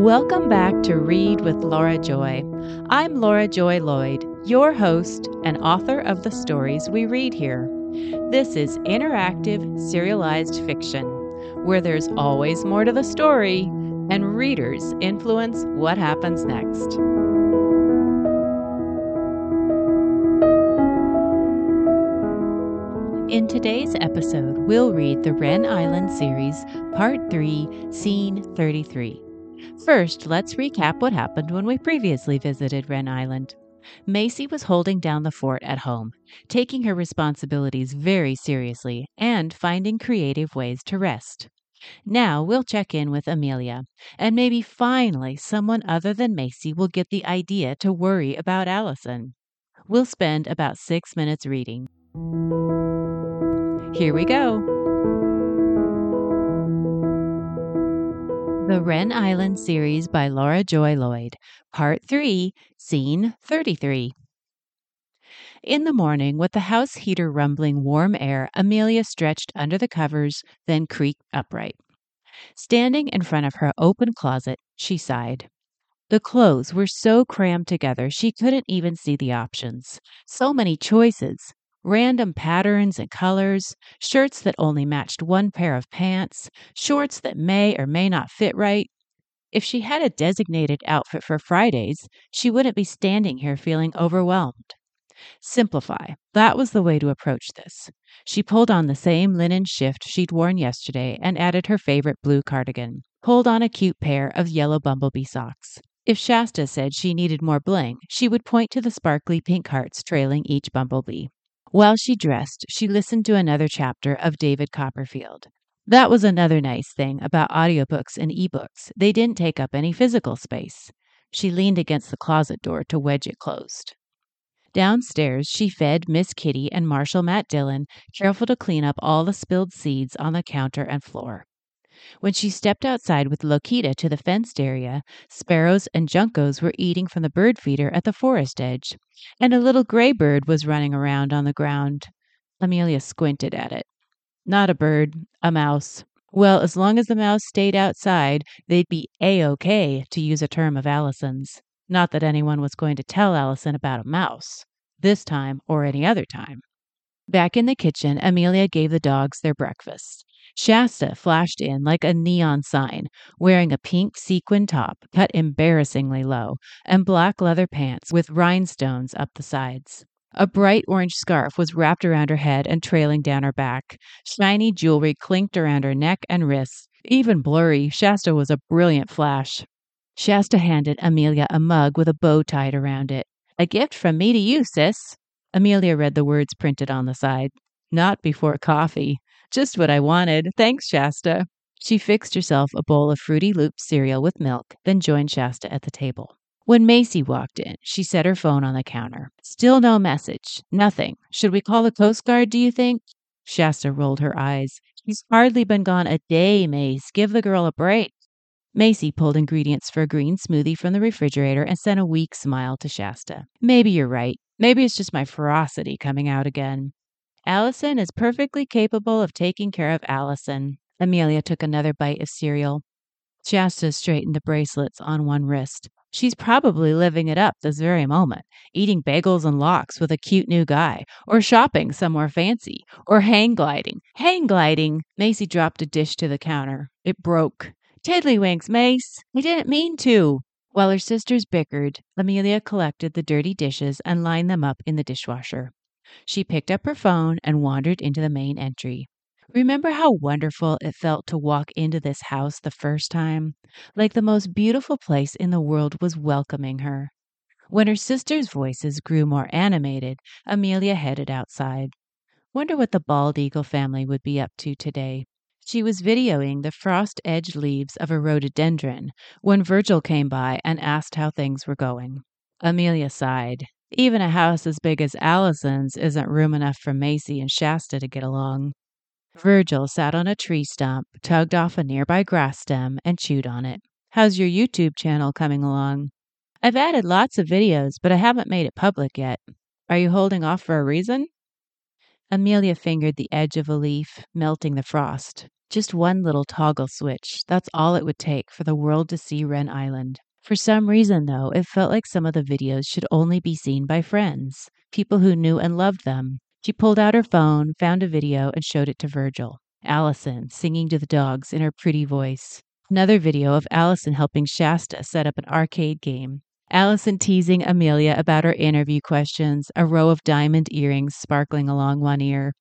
Welcome back to Read with Laura Joy. I'm Laura Joy Lloyd, your host and author of the stories we read here. This is interactive, serialized fiction, where there's always more to the story and readers influence what happens next. In today's episode, we'll read the Wren Island series, Part 3, Scene 33. First, let's recap what happened when we previously visited Wren Island. Macy was holding down the fort at home, taking her responsibilities very seriously and finding creative ways to rest. Now we'll check in with Amelia, and maybe finally someone other than Macy will get the idea to worry about Allison. We'll spend about six minutes reading. Here we go. The Wren Island series by Laura Joy Lloyd, Part 3, Scene 33. In the morning, with the house heater rumbling warm air, Amelia stretched under the covers, then creaked upright. Standing in front of her open closet, she sighed. The clothes were so crammed together she couldn't even see the options. So many choices, random patterns and colors, shirts that only matched one pair of pants, shorts that may or may not fit right. If she had a designated outfit for Fridays, she wouldn't be standing here feeling overwhelmed. Simplify. That was the way to approach this. She pulled on the same linen shift she'd worn yesterday and added her favorite blue cardigan, pulled on a cute pair of yellow bumblebee socks. If Shasta said she needed more bling, she would point to the sparkly pink hearts trailing each bumblebee. While she dressed, she listened to another chapter of David Copperfield. That was another nice thing about audiobooks and ebooks. They didn't take up any physical space. She leaned against the closet door to wedge it closed. Downstairs, she fed Miss Kitty and Marshal Matt Dillon, careful to clean up all the spilled seeds on the counter and floor. When she stepped outside with Lokita to the fenced area, sparrows and juncos were eating from the bird feeder at the forest edge, and a little gray bird was running around on the ground. Amelia squinted at it. Not a bird, a mouse. Well, as long as the mouse stayed outside, they'd be A OK, to use a term of Allison's. Not that anyone was going to tell Allison about a mouse, this time or any other time. Back in the kitchen, Amelia gave the dogs their breakfast. Shasta flashed in like a neon sign, wearing a pink sequin top cut embarrassingly low and black leather pants with rhinestones up the sides. A bright orange scarf was wrapped around her head and trailing down her back. Shiny jewelry clinked around her neck and wrists. Even blurry, Shasta was a brilliant flash. Shasta handed Amelia a mug with a bow tied around it. A gift from me to you, sis. Amelia read the words printed on the side. Not before coffee. Just what I wanted. Thanks, Shasta. She fixed herself a bowl of Fruity Loops cereal with milk, then joined Shasta at the table. When Macy walked in, she set her phone on the counter. Still no message. Nothing. Should we call the Coast Guard, do you think? Shasta rolled her eyes. She's hardly been gone a day, Mace. Give the girl a break. Macy pulled ingredients for a green smoothie from the refrigerator and sent a weak smile to Shasta. Maybe you're right. Maybe it's just my ferocity coming out again. Allison is perfectly capable of taking care of Allison. Amelia took another bite of cereal. Shasta straightened the bracelets on one wrist. She's probably living it up this very moment, eating bagels and lox with a cute new guy, or shopping somewhere fancy, or hang gliding. Hang gliding! Macy dropped a dish to the counter. It broke. Tiddlywinks, Mace! I didn't mean to. While her sisters bickered, Amelia collected the dirty dishes and lined them up in the dishwasher. She picked up her phone and wandered into the main entry. Remember how wonderful it felt to walk into this house the first time? Like the most beautiful place in the world was welcoming her. When her sisters' voices grew more animated, Amelia headed outside. Wonder what the bald eagle family would be up to today. She was videoing the frost edged leaves of a rhododendron when Virgil came by and asked how things were going. Amelia sighed. Even a house as big as Allison's isn't room enough for Macy and Shasta to get along. Virgil sat on a tree stump, tugged off a nearby grass stem, and chewed on it. How's your YouTube channel coming along? I've added lots of videos, but I haven't made it public yet. Are you holding off for a reason? Amelia fingered the edge of a leaf, melting the frost. Just one little toggle switch. That's all it would take for the world to see Wren Island. For some reason, though, it felt like some of the videos should only be seen by friends, people who knew and loved them. She pulled out her phone, found a video, and showed it to Virgil. Allison singing to the dogs in her pretty voice. Another video of Allison helping Shasta set up an arcade game. Allison teasing Amelia about her interview questions, a row of diamond earrings sparkling along one ear,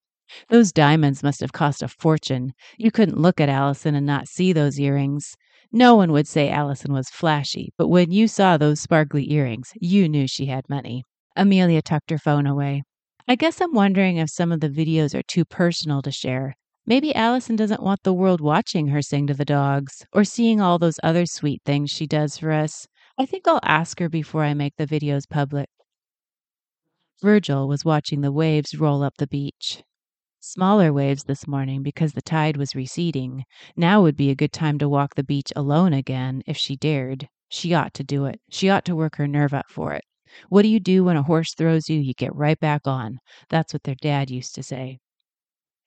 those diamonds must have cost a fortune. You couldn't look at Allison and not see those earrings. No one would say Allison was flashy, but when you saw those sparkly earrings, you knew she had money. Amelia tucked her phone away. I guess I'm wondering if some of the videos are too personal to share. Maybe Allison doesn't want the world watching her sing to the dogs or seeing all those other sweet things she does for us. I think I'll ask her before I make the videos public. Virgil was watching the waves roll up the beach. Smaller waves this morning because the tide was receding. Now would be a good time to walk the beach alone again, if she dared. She ought to do it. She ought to work her nerve up for it. What do you do when a horse throws you? You get right back on. That's what their dad used to say.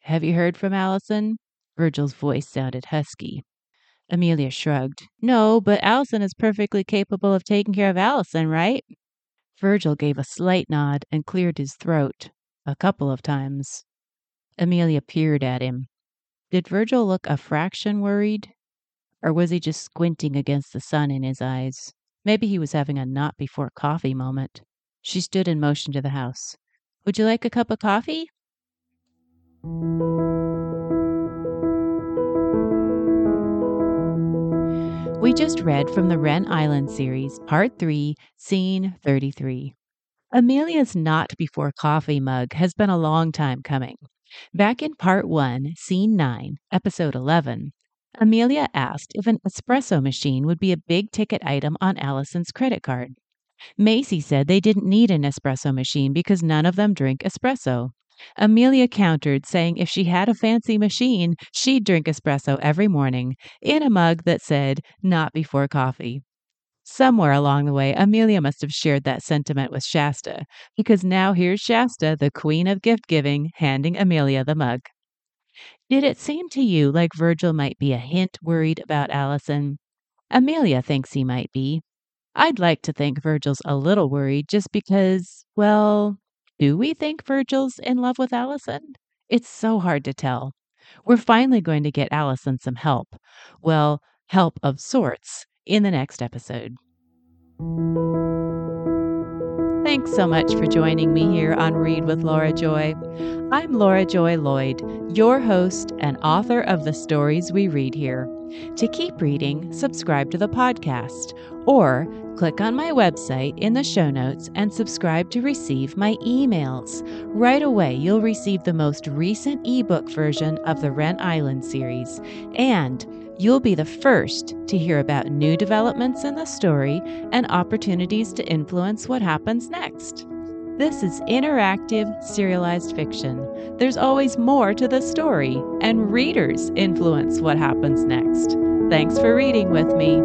Have you heard from Allison? Virgil's voice sounded husky. Amelia shrugged. No, but Allison is perfectly capable of taking care of Allison, right? Virgil gave a slight nod and cleared his throat a couple of times. Amelia peered at him. Did Virgil look a fraction worried? Or was he just squinting against the sun in his eyes? Maybe he was having a not before coffee moment. She stood and motioned to the house. Would you like a cup of coffee? We just read from the Wren Island series, Part 3, Scene 33. Amelia's not before coffee mug has been a long time coming. Back in part one, scene nine, episode 11, Amelia asked if an espresso machine would be a big ticket item on Allison's credit card. Macy said they didn't need an espresso machine because none of them drink espresso. Amelia countered, saying if she had a fancy machine, she'd drink espresso every morning in a mug that said, not before coffee. Somewhere along the way, Amelia must have shared that sentiment with Shasta, because now here's Shasta, the queen of gift giving, handing Amelia the mug. Did it seem to you like Virgil might be a hint worried about Allison? Amelia thinks he might be. I'd like to think Virgil's a little worried just because, well, do we think Virgil's in love with Allison? It's so hard to tell. We're finally going to get Allison some help. Well, help of sorts in the next episode. Thanks so much for joining me here on Read with Laura Joy. I'm Laura Joy Lloyd, your host and author of the stories we read here. To keep reading, subscribe to the podcast or click on my website in the show notes and subscribe to receive my emails. Right away, you'll receive the most recent ebook version of the Wren Island series and You'll be the first to hear about new developments in the story and opportunities to influence what happens next. This is interactive, serialized fiction. There's always more to the story, and readers influence what happens next. Thanks for reading with me.